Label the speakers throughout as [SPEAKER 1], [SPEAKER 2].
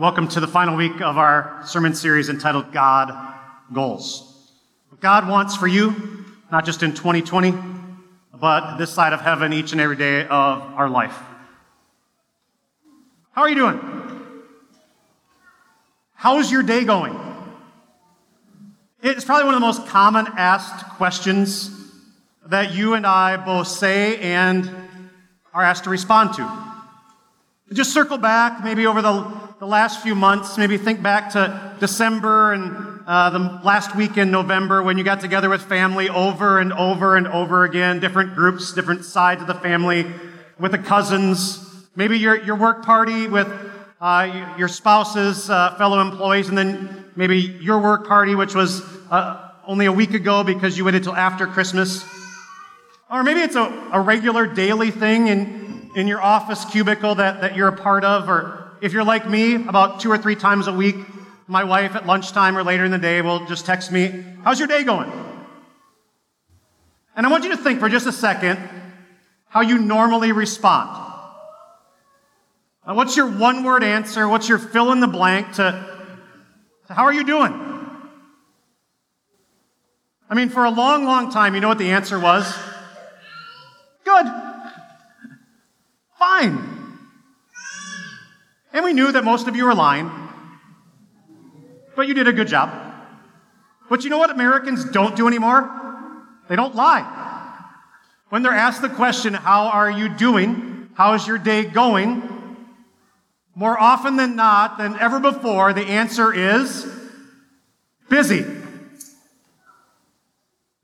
[SPEAKER 1] Welcome to the final week of our sermon series entitled God Goals. What God wants for you, not just in 2020, but this side of heaven each and every day of our life. How are you doing? How's your day going? It's probably one of the most common asked questions that you and I both say and are asked to respond to. Just circle back maybe over the, the last few months, maybe think back to December and uh, the last week in November when you got together with family over and over and over again, different groups, different sides of the family, with the cousins, maybe your, your work party with uh, your spouse's uh, fellow employees, and then maybe your work party, which was uh, only a week ago because you waited till after Christmas. Or maybe it's a, a regular daily thing and in your office cubicle that, that you're a part of, or if you're like me, about two or three times a week, my wife at lunchtime or later in the day will just text me, How's your day going? And I want you to think for just a second how you normally respond. what's your one word answer? What's your fill in the blank to, to how are you doing? I mean, for a long, long time, you know what the answer was? Good. Fine. And we knew that most of you were lying, but you did a good job. But you know what Americans don't do anymore? They don't lie. When they're asked the question, How are you doing? How's your day going? More often than not, than ever before, the answer is busy.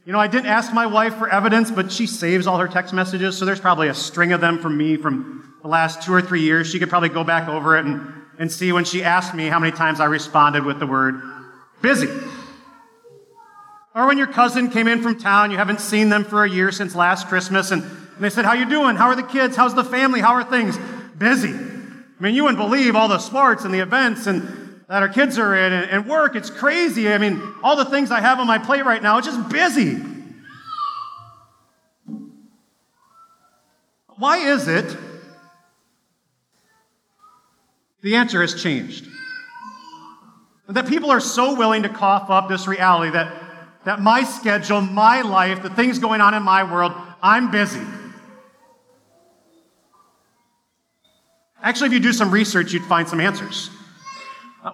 [SPEAKER 1] You know, I didn't ask my wife for evidence, but she saves all her text messages, so there's probably a string of them from me from the last two or three years. She could probably go back over it and, and see when she asked me how many times I responded with the word busy. Or when your cousin came in from town, you haven't seen them for a year since last Christmas, and, and they said, How you doing? How are the kids? How's the family? How are things? Busy. I mean, you wouldn't believe all the sports and the events and that our kids are in and work. It's crazy. I mean, all the things I have on my plate right now, it's just busy. Why is it? The answer has changed. That people are so willing to cough up this reality that, that my schedule, my life, the things going on in my world, I'm busy. Actually, if you do some research, you'd find some answers.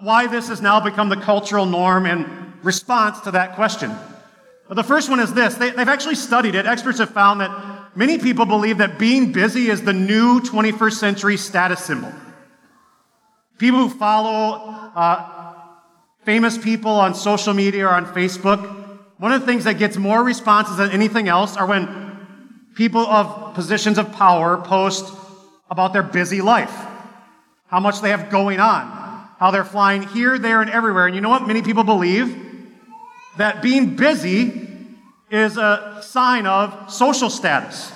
[SPEAKER 1] Why this has now become the cultural norm in response to that question. The first one is this they, have actually studied it. Experts have found that many people believe that being busy is the new 21st century status symbol. People who follow uh, famous people on social media or on Facebook, one of the things that gets more responses than anything else are when people of positions of power post about their busy life, how much they have going on, how they're flying here, there, and everywhere. And you know what many people believe? That being busy is a sign of social status.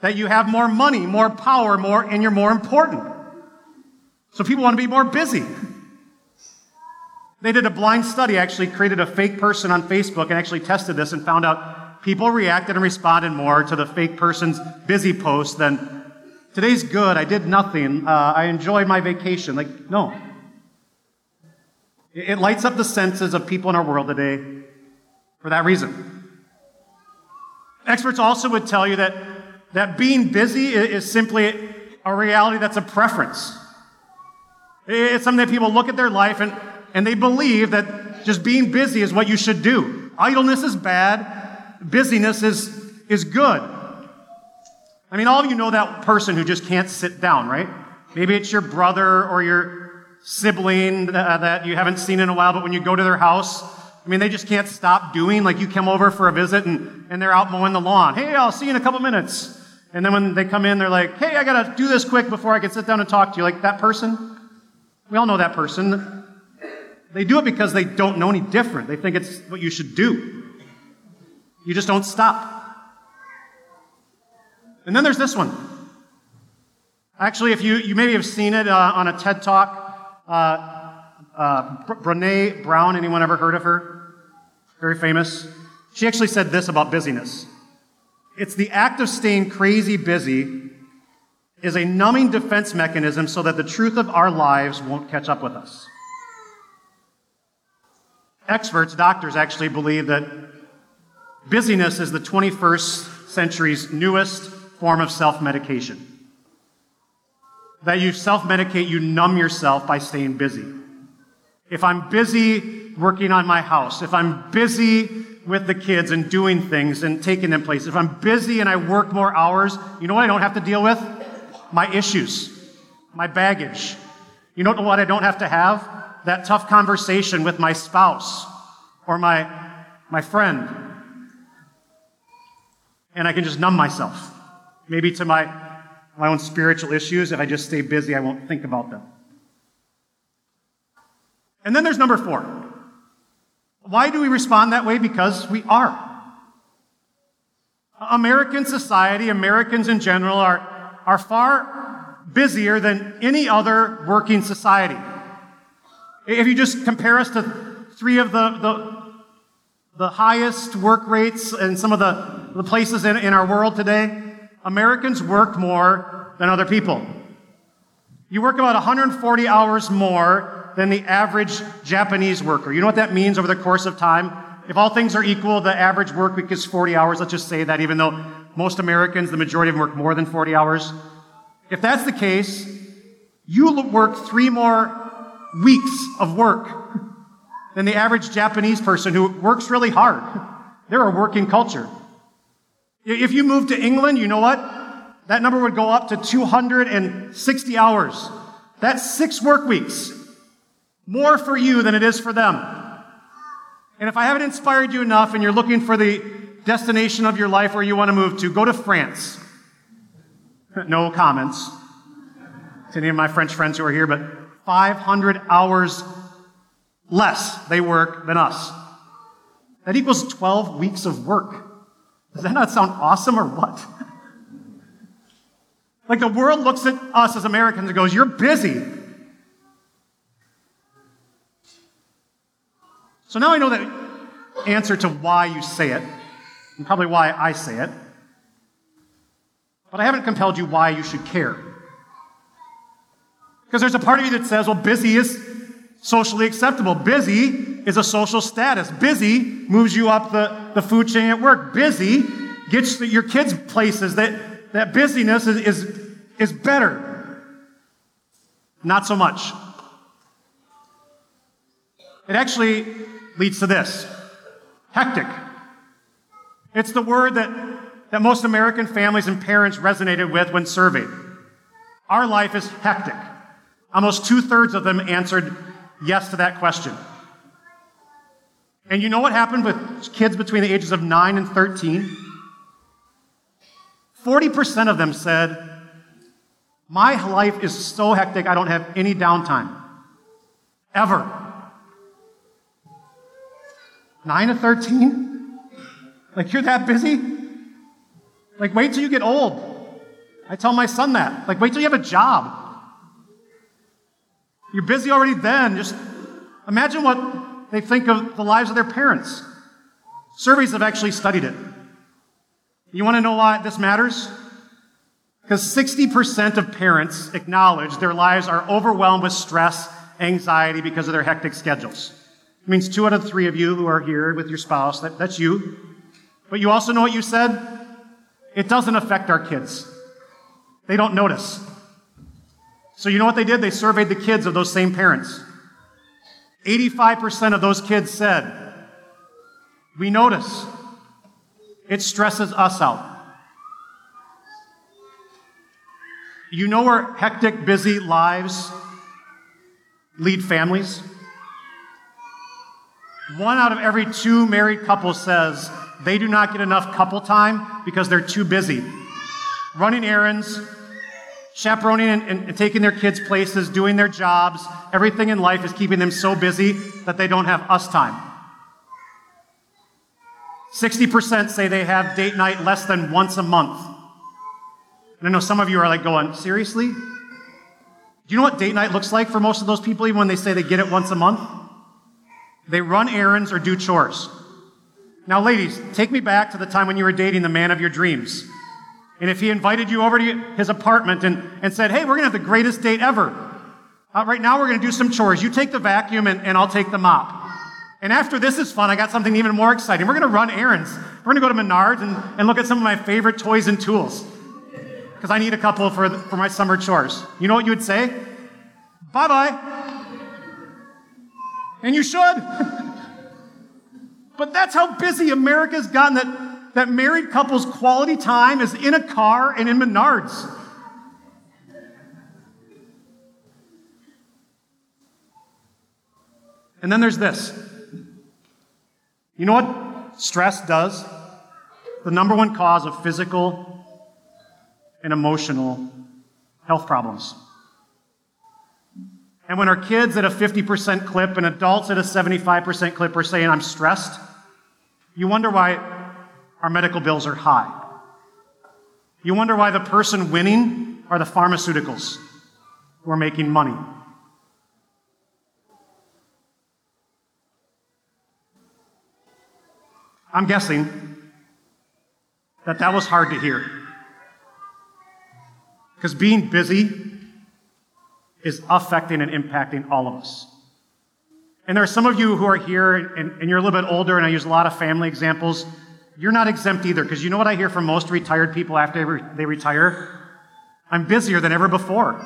[SPEAKER 1] That you have more money, more power, more, and you're more important. So people want to be more busy. They did a blind study, actually created a fake person on Facebook and actually tested this and found out people reacted and responded more to the fake person's busy post than today's good, I did nothing, uh, I enjoyed my vacation. Like, no. It lights up the senses of people in our world today for that reason. Experts also would tell you that, that being busy is simply a reality that's a preference. It's something that people look at their life and, and they believe that just being busy is what you should do. Idleness is bad, busyness is, is good. I mean, all of you know that person who just can't sit down, right? Maybe it's your brother or your sibling uh, that you haven't seen in a while, but when you go to their house, I mean, they just can't stop doing. Like you come over for a visit and, and they're out mowing the lawn. Hey, I'll see you in a couple minutes. And then when they come in, they're like, hey, I got to do this quick before I can sit down and talk to you. Like that person? We all know that person. They do it because they don't know any different. They think it's what you should do. You just don't stop. And then there's this one. Actually, if you, you maybe have seen it uh, on a TED Talk, uh, uh, Brene Brown, anyone ever heard of her? Very famous. She actually said this about busyness it's the act of staying crazy busy is a numbing defense mechanism so that the truth of our lives won't catch up with us. Experts, doctors actually believe that busyness is the 21st century's newest form of self medication. That you self medicate, you numb yourself by staying busy. If I'm busy working on my house, if I'm busy with the kids and doing things and taking them places, if I'm busy and I work more hours, you know what I don't have to deal with? My issues, my baggage. You know what I don't have to have? That tough conversation with my spouse or my, my friend. And I can just numb myself. Maybe to my, my own spiritual issues. If I just stay busy, I won't think about them. And then there's number four. Why do we respond that way? Because we are. American society, Americans in general, are, are far busier than any other working society. If you just compare us to three of the, the, the highest work rates in some of the, the places in, in our world today, Americans work more than other people. You work about 140 hours more than the average Japanese worker. You know what that means over the course of time? If all things are equal, the average work week is 40 hours. Let's just say that, even though most Americans, the majority of them work more than 40 hours. If that's the case, you work three more weeks of work than the average Japanese person who works really hard. They're a working culture. If you move to England, you know what? That number would go up to 260 hours. That's six work weeks. More for you than it is for them. And if I haven't inspired you enough and you're looking for the destination of your life where you want to move to, go to France. No comments to any of my French friends who are here, but 500 hours less they work than us. That equals 12 weeks of work. Does that not sound awesome or what? like the world looks at us as Americans and goes, You're busy. So now I know the answer to why you say it, and probably why I say it. But I haven't compelled you why you should care. Because there's a part of you that says, well, busy is socially acceptable. Busy is a social status. Busy moves you up the, the food chain at work. Busy gets your kids places. That, that busyness is, is, is better. Not so much. It actually leads to this hectic. It's the word that, that most American families and parents resonated with when surveyed. Our life is hectic. Almost two thirds of them answered yes to that question. And you know what happened with kids between the ages of 9 and 13? 40% of them said, My life is so hectic, I don't have any downtime. Ever. 9 to 13? Like, you're that busy? Like, wait till you get old. I tell my son that. Like, wait till you have a job. You're busy already then. Just imagine what they think of the lives of their parents. Surveys have actually studied it. You want to know why this matters? Because 60% of parents acknowledge their lives are overwhelmed with stress, anxiety because of their hectic schedules. It means two out of three of you who are here with your spouse, that, that's you. But you also know what you said? It doesn't affect our kids. They don't notice. So you know what they did? They surveyed the kids of those same parents. 85% of those kids said, We notice. It stresses us out. You know where hectic, busy lives lead families? One out of every two married couples says they do not get enough couple time because they're too busy. Running errands, chaperoning and, and, taking their kids places, doing their jobs, everything in life is keeping them so busy that they don't have us time. 60% say they have date night less than once a month. And I know some of you are like going, seriously? Do you know what date night looks like for most of those people, even when they say they get it once a month? They run errands or do chores. Now, ladies, take me back to the time when you were dating the man of your dreams. And if he invited you over to his apartment and, and said, hey, we're going to have the greatest date ever. Uh, right now, we're going to do some chores. You take the vacuum and, and I'll take the mop. And after this is fun, I got something even more exciting. We're going to run errands. We're going to go to Menards and, and look at some of my favorite toys and tools. Because I need a couple for, the, for my summer chores. You know what you would say? Bye bye. And you should. but that's how busy America's gotten that that married couples' quality time is in a car and in Menards. And then there's this. You know what stress does? The number one cause of physical and emotional health problems. And when our kids at a 50% clip and adults at a 75% clip are saying, I'm stressed, you wonder why our medical bills are high. You wonder why the person winning are the pharmaceuticals who are making money. I'm guessing that that was hard to hear. Because being busy is affecting and impacting all of us. And there are some of you who are here and, and, you're a little bit older, and I use a lot of family examples. You're not exempt either, because you know what I hear from most retired people after they retire? I'm busier than ever before.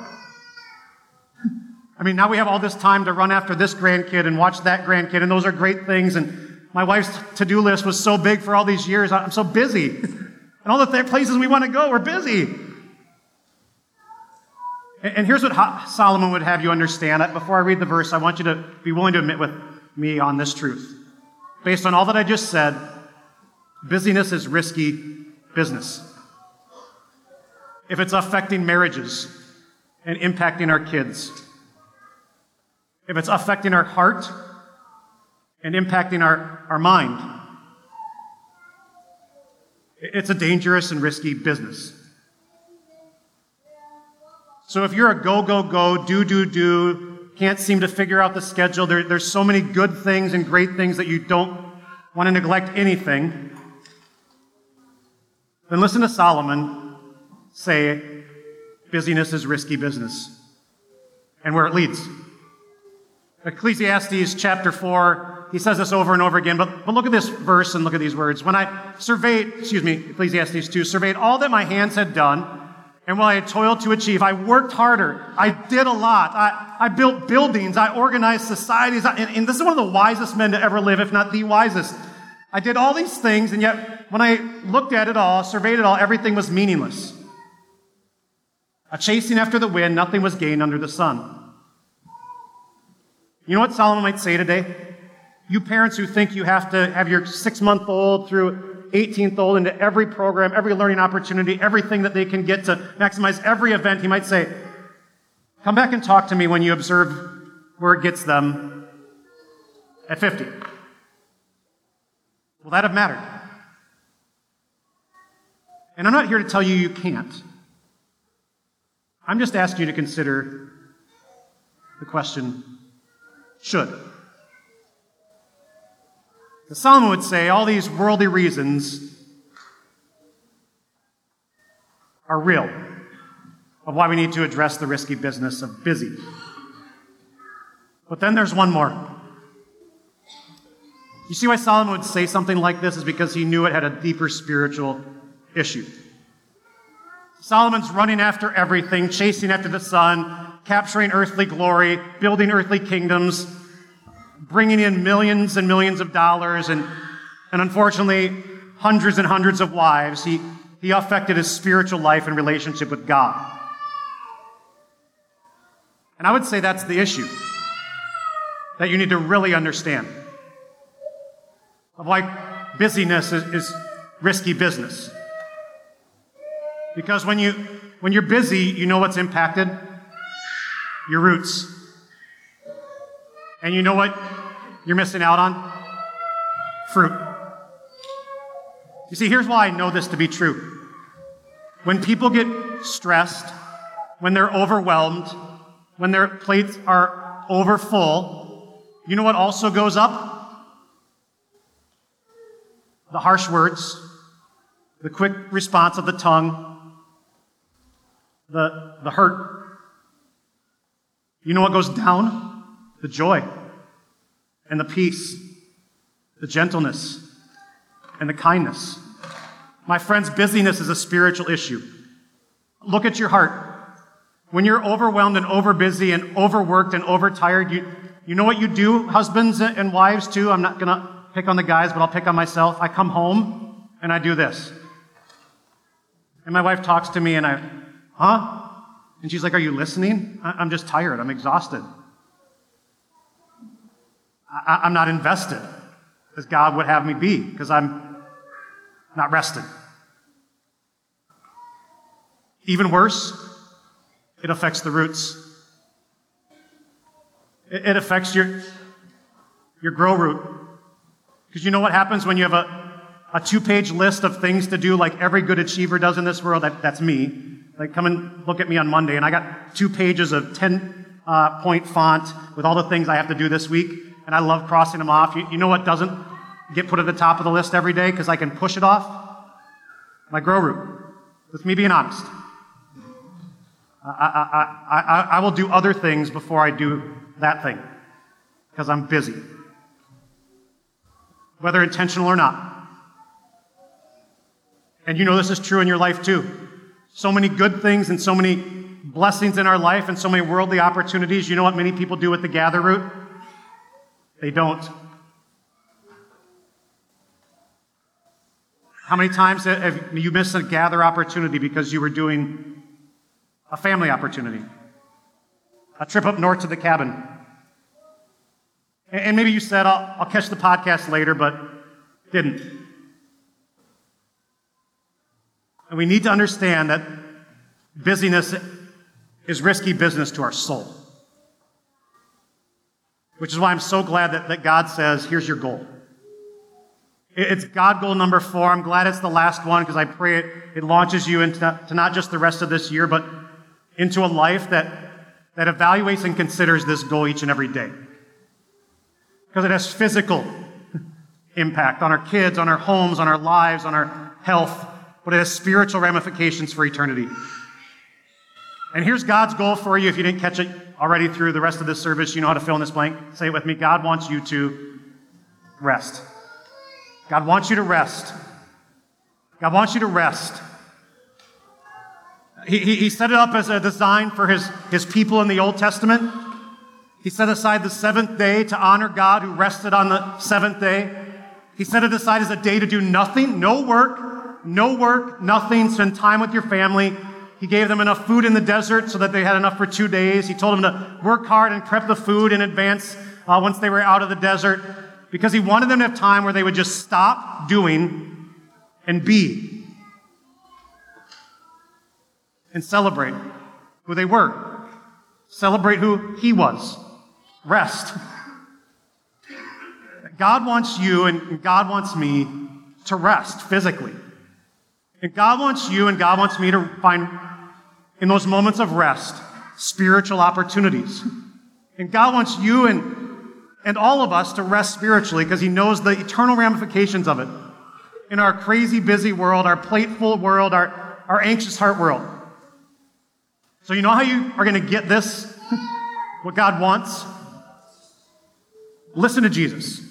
[SPEAKER 1] I mean, now we have all this time to run after this grandkid and watch that grandkid, and those are great things. And my wife's to do list was so big for all these years. I'm so busy. and all the th- places we want to go, we're busy. And, and here's what Solomon would have you understand. Before I read the verse, I want you to be willing to admit with me on this truth. Based on all that I just said, Busyness is risky business. If it's affecting marriages and impacting our kids, if it's affecting our heart and impacting our, our mind, it's a dangerous and risky business. So if you're a go, go, go, do, do, do, can't seem to figure out the schedule, there, there's so many good things and great things that you don't want to neglect anything, then listen to Solomon say, busyness is risky business, and where it leads. Ecclesiastes chapter 4, he says this over and over again, but, but look at this verse and look at these words. When I surveyed, excuse me, Ecclesiastes 2, surveyed all that my hands had done, and what I toiled to achieve, I worked harder. I did a lot. I, I built buildings. I organized societies. I, and, and this is one of the wisest men to ever live, if not the wisest. I did all these things, and yet when I looked at it all, surveyed it all, everything was meaningless. A chasing after the wind, nothing was gained under the sun. You know what Solomon might say today? You parents who think you have to have your six month old through 18th old into every program, every learning opportunity, everything that they can get to maximize every event, he might say, Come back and talk to me when you observe where it gets them at 50. Will that have mattered? And I'm not here to tell you you can't. I'm just asking you to consider the question should. The Solomon would say all these worldly reasons are real of why we need to address the risky business of busy. But then there's one more. You see why Solomon would say something like this is because he knew it had a deeper spiritual issue. Solomon's running after everything, chasing after the sun, capturing earthly glory, building earthly kingdoms, bringing in millions and millions of dollars, and, and unfortunately, hundreds and hundreds of wives. He, he affected his spiritual life and relationship with God. And I would say that's the issue that you need to really understand of why busyness is, is risky business. Because when, you, when you're busy, you know what's impacted? Your roots. And you know what you're missing out on? Fruit. You see, here's why I know this to be true. When people get stressed, when they're overwhelmed, when their plates are overfull, you know what also goes up? The harsh words, the quick response of the tongue, the, the hurt. You know what goes down? The joy and the peace, the gentleness and the kindness. My friends, busyness is a spiritual issue. Look at your heart. When you're overwhelmed and overbusy and overworked and overtired, you, you know what you do, husbands and wives too? I'm not going to pick on the guys, but I'll pick on myself. I come home and I do this. And my wife talks to me and I, huh? And she's like, Are you listening? I'm just tired. I'm exhausted. I, am not invested as God would have me be because I'm not rested. Even worse, it affects the roots. It affects your, your grow root. Because you know what happens when you have a, a two page list of things to do like every good achiever does in this world? That, that's me. Like, come and look at me on Monday, and I got two pages of 10 uh, point font with all the things I have to do this week, and I love crossing them off. You, you know what doesn't get put at the top of the list every day because I can push it off? My grow root. With me being honest. I, I, I, I, will do other things before I do that thing because I'm busy, whether intentional or not. And you know this is true in your life too. So many good things and so many blessings in our life and so many worldly opportunities. You know what many people do with the gather root? They don't. How many times have you missed a gather opportunity because you were doing a family opportunity, a trip up north to the cabin. And maybe you said, I'll, I'll catch the podcast later, but didn't. And we need to understand that busyness is risky business to our soul. Which is why I'm so glad that, that God says, here's your goal. It's God goal number four. I'm glad it's the last one because I pray it, it launches you into to not just the rest of this year, but into a life that, that evaluates and considers this goal each and every day. Because it has physical impact on our kids, on our homes, on our lives, on our health, but it has spiritual ramifications for eternity. And here's God's goal for you. If you didn't catch it already through the rest of this service, you know how to fill in this blank. Say it with me. God wants you to rest. God wants you to rest. God wants you to rest. He, he, he set it up as a design for his, his people in the Old Testament. He set aside the seventh day to honor God who rested on the seventh day. He set it aside as a day to do nothing, no work, no work, nothing, spend time with your family. He gave them enough food in the desert so that they had enough for two days. He told them to work hard and prep the food in advance uh, once they were out of the desert because he wanted them to have time where they would just stop doing and be and celebrate who they were. Celebrate who He was. Rest. God wants you and God wants me to rest physically. And God wants you and God wants me to find, in those moments of rest, spiritual opportunities. And God wants you and, and all of us to rest spiritually because He knows the eternal ramifications of it in our crazy, busy world, our plateful world, our, our anxious heart world. So, you know how you are going to get this? what God wants? Listen to Jesus.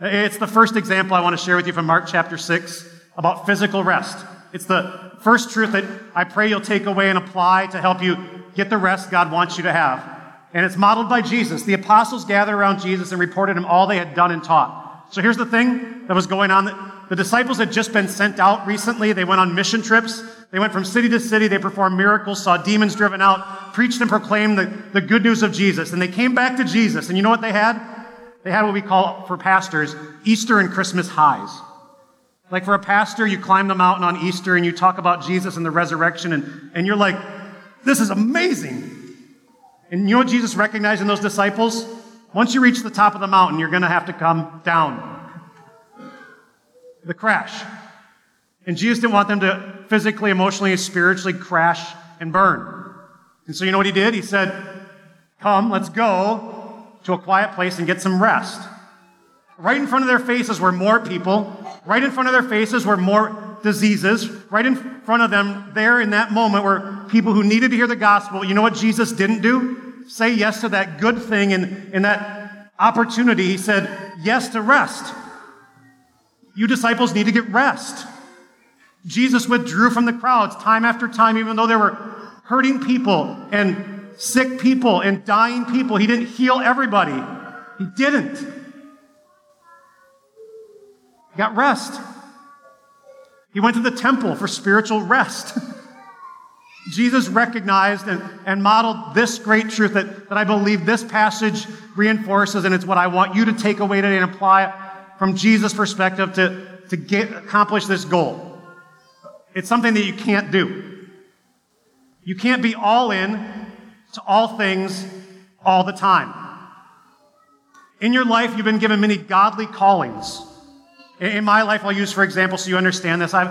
[SPEAKER 1] It's the first example I want to share with you from Mark chapter 6 about physical rest. It's the first truth that I pray you'll take away and apply to help you get the rest God wants you to have. And it's modeled by Jesus. The apostles gathered around Jesus and reported him all they had done and taught. So here's the thing that was going on. The disciples had just been sent out recently. They went on mission trips. They went from city to city. They performed miracles, saw demons driven out, preached and proclaimed the, the good news of Jesus. And they came back to Jesus. And you know what they had? They had what we call, for pastors, Easter and Christmas highs. Like for a pastor, you climb the mountain on Easter and you talk about Jesus and the resurrection, and, and you're like, this is amazing. And you know what Jesus recognized in those disciples? Once you reach the top of the mountain, you're going to have to come down the crash. And Jesus didn't want them to physically, emotionally, spiritually crash and burn. And so you know what he did? He said, Come, let's go to a quiet place and get some rest. Right in front of their faces were more people. Right in front of their faces were more diseases. Right in front of them, there in that moment, were people who needed to hear the gospel. You know what Jesus didn't do? Say yes to that good thing and, and that opportunity. He said yes to rest. You disciples need to get rest. Jesus withdrew from the crowds time after time, even though there were hurting people and sick people and dying people. He didn't heal everybody. He didn't. He got rest. He went to the temple for spiritual rest. Jesus recognized and, and modeled this great truth that, that I believe this passage reinforces, and it's what I want you to take away today and apply from Jesus' perspective to, to get, accomplish this goal. It's something that you can't do. You can't be all in to all things all the time. In your life, you've been given many godly callings. In my life, I'll use for example so you understand this. i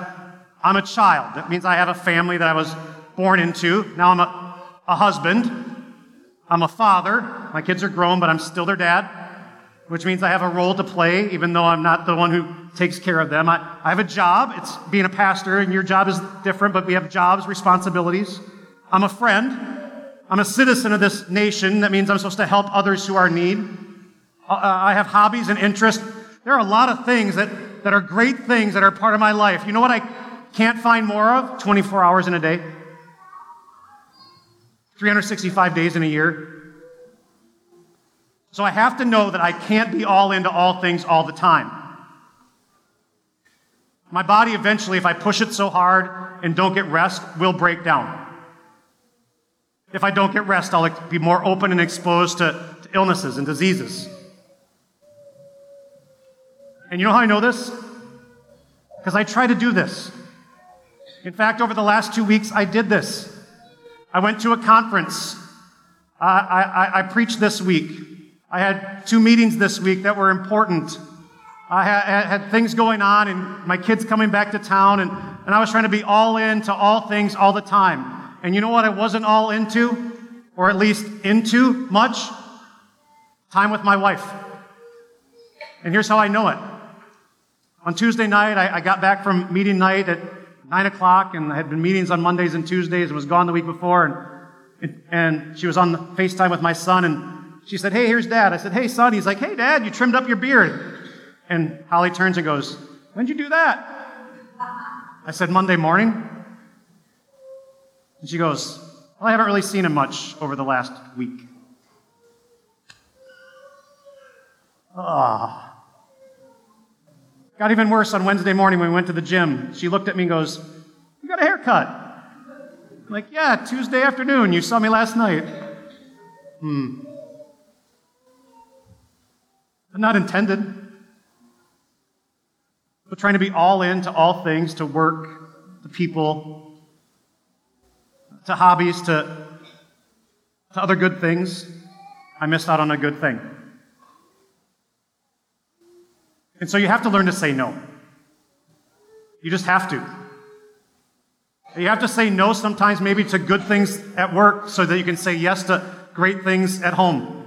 [SPEAKER 1] am a child. That means I have a family that I was born into. Now I'm a, a husband. I'm a father. My kids are grown, but I'm still their dad, which means I have a role to play, even though I'm not the one who takes care of them. I, I have a job. It's being a pastor, and your job is different, but we have jobs, responsibilities. I'm a friend. I'm a citizen of this nation. That means I'm supposed to help others who are in need. Uh, I have hobbies and interests. There are a lot of things that, that are great things that are part of my life. You know what I can't find more of? 24 hours in a day, 365 days in a year. So I have to know that I can't be all into all things all the time. My body eventually, if I push it so hard and don't get rest, will break down. If I don't get rest, I'll be more open and exposed to, to illnesses and diseases. And you know how I know this? Because I try to do this. In fact, over the last two weeks, I did this. I went to a conference. I, I, I preached this week. I had two meetings this week that were important. I had, had, things going on, and my kids coming back to town, and, and I was trying to be all in to all things all the time. And you know what I wasn't all into, or at least into much? Time with my wife. And here's how I know it. On Tuesday night, I, I got back from meeting night at 9 o'clock, and I had been meetings on Mondays and Tuesdays and was gone the week before. And, and she was on the FaceTime with my son, and she said, Hey, here's dad. I said, Hey, son. He's like, Hey, dad, you trimmed up your beard. And Holly turns and goes, When'd you do that? I said, Monday morning. And she goes, Well, I haven't really seen him much over the last week. Ah. Got even worse on Wednesday morning when we went to the gym. She looked at me and goes, You got a haircut. I'm like, Yeah, Tuesday afternoon. You saw me last night. Hmm. Not intended. But trying to be all in to all things, to work, to people, to hobbies, to, to other good things. I missed out on a good thing. And so you have to learn to say no. You just have to. You have to say no sometimes, maybe to good things at work, so that you can say yes to great things at home.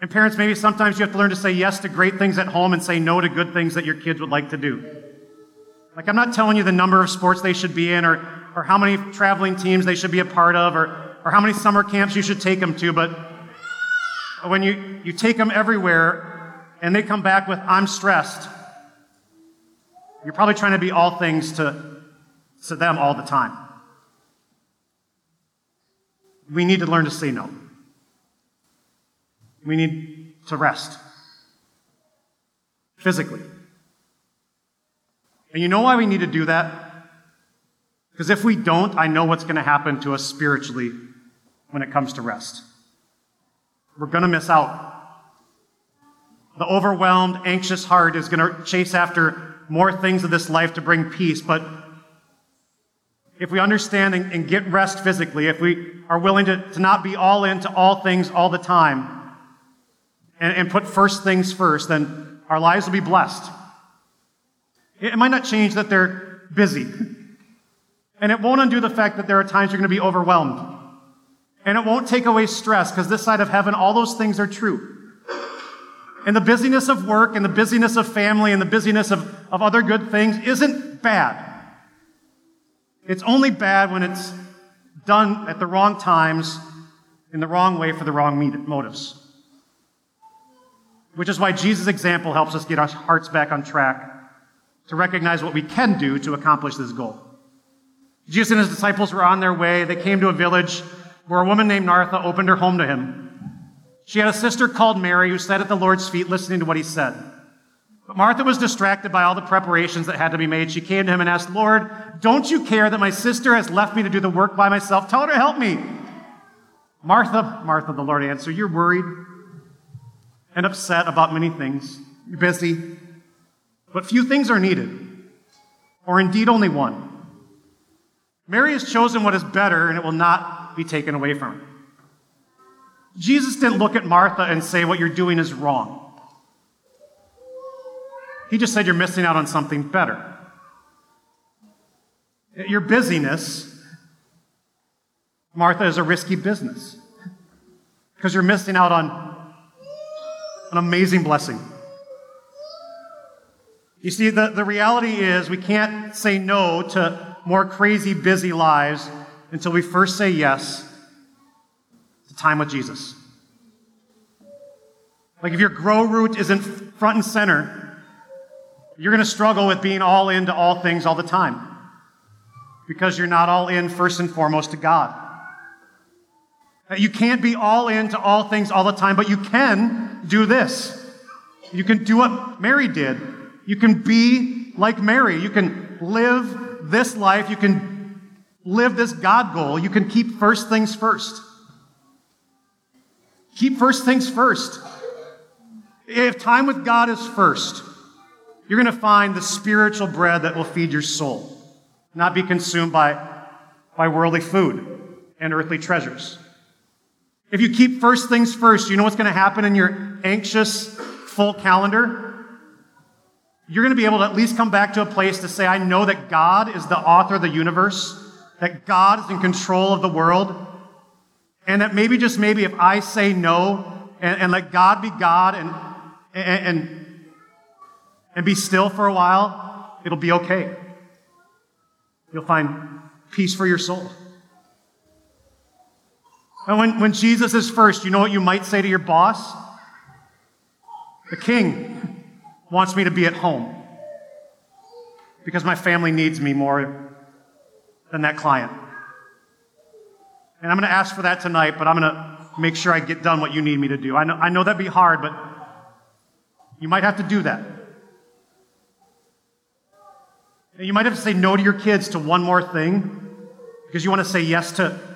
[SPEAKER 1] And parents, maybe sometimes you have to learn to say yes to great things at home and say no to good things that your kids would like to do. Like, I'm not telling you the number of sports they should be in or, or how many traveling teams they should be a part of or, or how many summer camps you should take them to, but when you, you take them everywhere, and they come back with, I'm stressed, you're probably trying to be all things to, to them all the time. We need to learn to say no. We need to rest physically. And you know why we need to do that? Because if we don't, I know what's going to happen to us spiritually when it comes to rest. We're going to miss out the overwhelmed, anxious heart is going to chase after more things of this life to bring peace. But if we understand and, and get rest physically, if we are willing to, to not be all into all things all the time and, and put first things first, then our lives will be blessed. It might not change that they're busy. And it won't undo the fact that there are times you're going to be overwhelmed. And it won't take away stress because this side of heaven, all those things are true. and the busyness of work and the busyness of family and the busyness of, of other good things isn't bad. It's only bad when it's done at the wrong times, in the wrong way, for the wrong motives. Which is why Jesus' example helps us get our hearts back on track to recognize what we can do to accomplish this goal. Jesus and his disciples were on their way. They came to a village where a woman named Martha opened her home to him. She had a sister called Mary who sat at the Lord's feet listening to what he said. But Martha was distracted by all the preparations that had to be made. She came to him and asked, Lord, don't you care that my sister has left me to do the work by myself? Tell her to help me. Martha, Martha, the Lord answered, You're worried and upset about many things. You're busy. But few things are needed, or indeed only one. Mary has chosen what is better, and it will not be taken away from her. Jesus didn't look at Martha and say, What you're doing is wrong. He just said, You're missing out on something better. Your busyness, Martha, is a risky business because you're missing out on an amazing blessing. You see, the, the reality is we can't say no to more crazy, busy lives until we first say yes to time with Jesus. Like if your grow root isn't front and center, you're going to struggle with being all into all things all the time because you're not all in first and foremost to God. Uh, you can't be all into all things all the time, but you can do this. You can do what Mary did. You can be like Mary. You can live this life. You can live this God goal. You can keep first things first. Keep first things first. If time with God is first, you're going to find the spiritual bread that will feed your soul, not be consumed by, by worldly food and earthly treasures. If you keep first things first, you know what's going to happen in your anxious, full calendar? you're going to be able to at least come back to a place to say, I know that God is the author of the universe, that God is in control of the world, and that maybe, just maybe, if I say no and, and let God be God and, and, and, and be still for a while, it'll be okay. You'll find peace for your soul. And when, when Jesus is first, you know what you might say to your boss? The king wants me to be at home because my family needs me more than that client. And I'm going to ask for that tonight, but I'm going to make sure I get done what you need me to do. I know, I know that'd be hard, but you might have to do that. And you might have to say no to your kids to one more thing because you want to say yes to,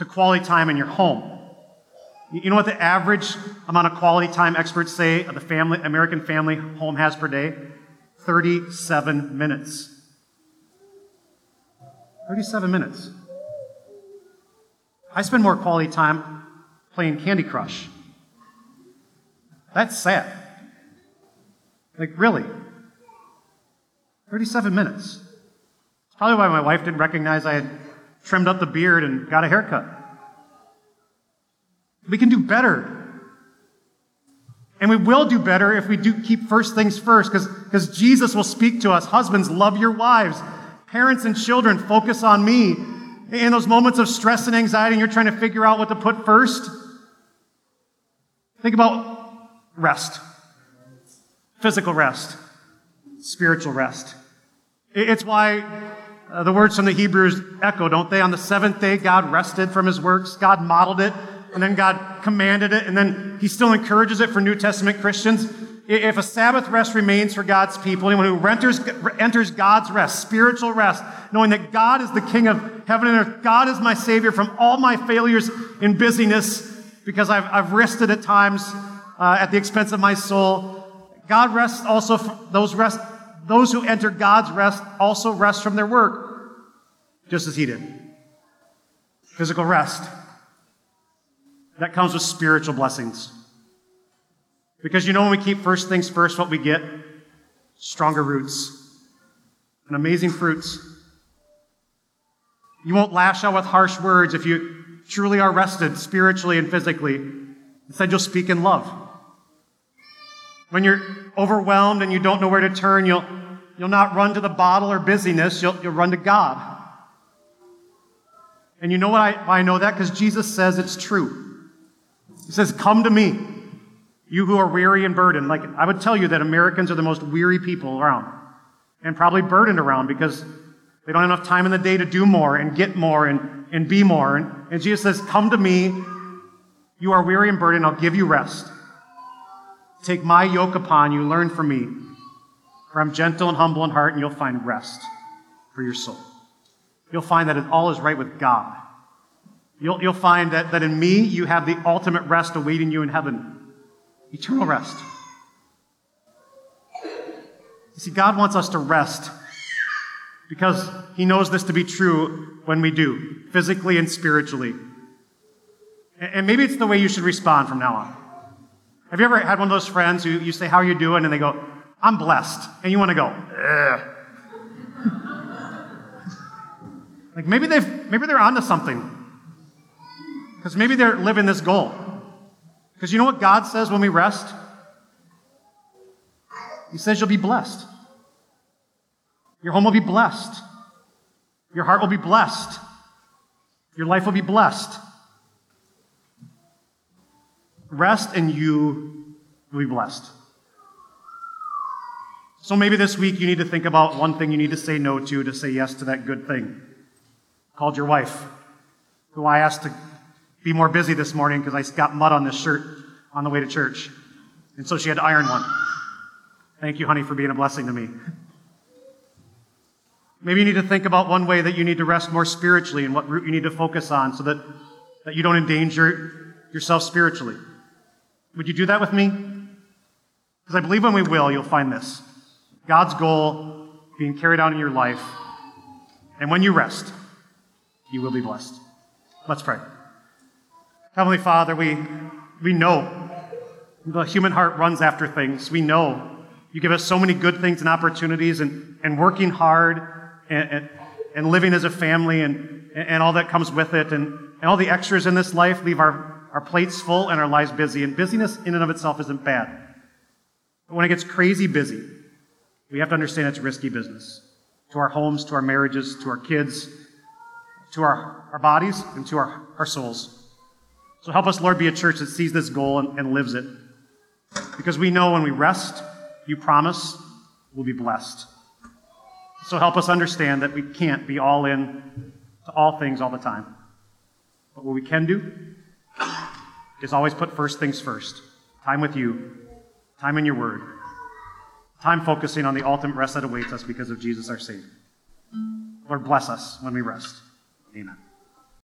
[SPEAKER 1] to quality time in your home. You know what the average amount of quality time experts say the family, American family home has per day? 37 minutes. 37 minutes. I spend more quality time playing Candy Crush. That's sad. Like, really? 37 minutes. It's probably why my wife didn't recognize I had trimmed up the beard and got a haircut. We can do better. And we will do better if we do keep first things first, because Jesus will speak to us. Husbands, love your wives. Parents and children, focus on me. In those moments of stress and anxiety, and you're trying to figure out what to put first, think about rest physical rest, spiritual rest. It's why uh, the words from the Hebrews echo, don't they? On the seventh day, God rested from his works, God modeled it and then God commanded it, and then He still encourages it for New Testament Christians. If a Sabbath rest remains for God's people, anyone who enters, enters God's rest, spiritual rest, knowing that God is the King of heaven and earth, God is my Savior from all my failures in busyness, because I've, I've rested at times uh, at the expense of my soul. God rests also, those rest, those who enter God's rest also rest from their work, just as He did. Physical rest that comes with spiritual blessings. Because you know, when we keep first things first, what we get? Stronger roots and amazing fruits. You won't lash out with harsh words if you truly are rested spiritually and physically. Instead, you'll speak in love. When you're overwhelmed and you don't know where to turn, you'll, you'll not run to the bottle or busyness, you'll, you'll run to God. And you know why I, why I know that? Because Jesus says it's true. He says, Come to me, you who are weary and burdened. Like, I would tell you that Americans are the most weary people around and probably burdened around because they don't have enough time in the day to do more and get more and, and be more. And, and Jesus says, Come to me, you are weary and burdened, I'll give you rest. Take my yoke upon you, learn from me. For I'm gentle and humble in heart, and you'll find rest for your soul. You'll find that it all is right with God. You'll, you'll find that, that in me, you have the ultimate rest awaiting you in heaven eternal rest. You see, God wants us to rest because He knows this to be true when we do, physically and spiritually. And maybe it's the way you should respond from now on. Have you ever had one of those friends who you say, How are you doing? And they go, I'm blessed. And you want to go, like maybe they've maybe they're onto something. Because maybe they're living this goal. Because you know what God says when we rest? He says you'll be blessed. Your home will be blessed. Your heart will be blessed. Your life will be blessed. Rest and you will be blessed. So maybe this week you need to think about one thing you need to say no to to say yes to that good thing. Called your wife, who I asked to be more busy this morning because I got mud on this shirt on the way to church. And so she had to iron one. Thank you, honey, for being a blessing to me. Maybe you need to think about one way that you need to rest more spiritually and what route you need to focus on so that, that you don't endanger yourself spiritually. Would you do that with me? Because I believe when we will, you'll find this God's goal being carried out in your life. And when you rest, you will be blessed. Let's pray. Heavenly Father, we, we know the human heart runs after things. We know you give us so many good things and opportunities, and, and working hard and, and, and living as a family and, and all that comes with it, and, and all the extras in this life leave our our plates full and our lives busy. And busyness in and of itself isn't bad. But when it gets crazy busy, we have to understand it's risky business to our homes, to our marriages, to our kids, to our, our bodies, and to our, our souls. So help us, Lord, be a church that sees this goal and, and lives it. Because we know when we rest, you promise we'll be blessed. So help us understand that we can't be all in to all things all the time. But what we can do is always put first things first time with you, time in your word, time focusing on the ultimate rest that awaits us because of Jesus our Savior. Lord, bless us when we rest. Amen.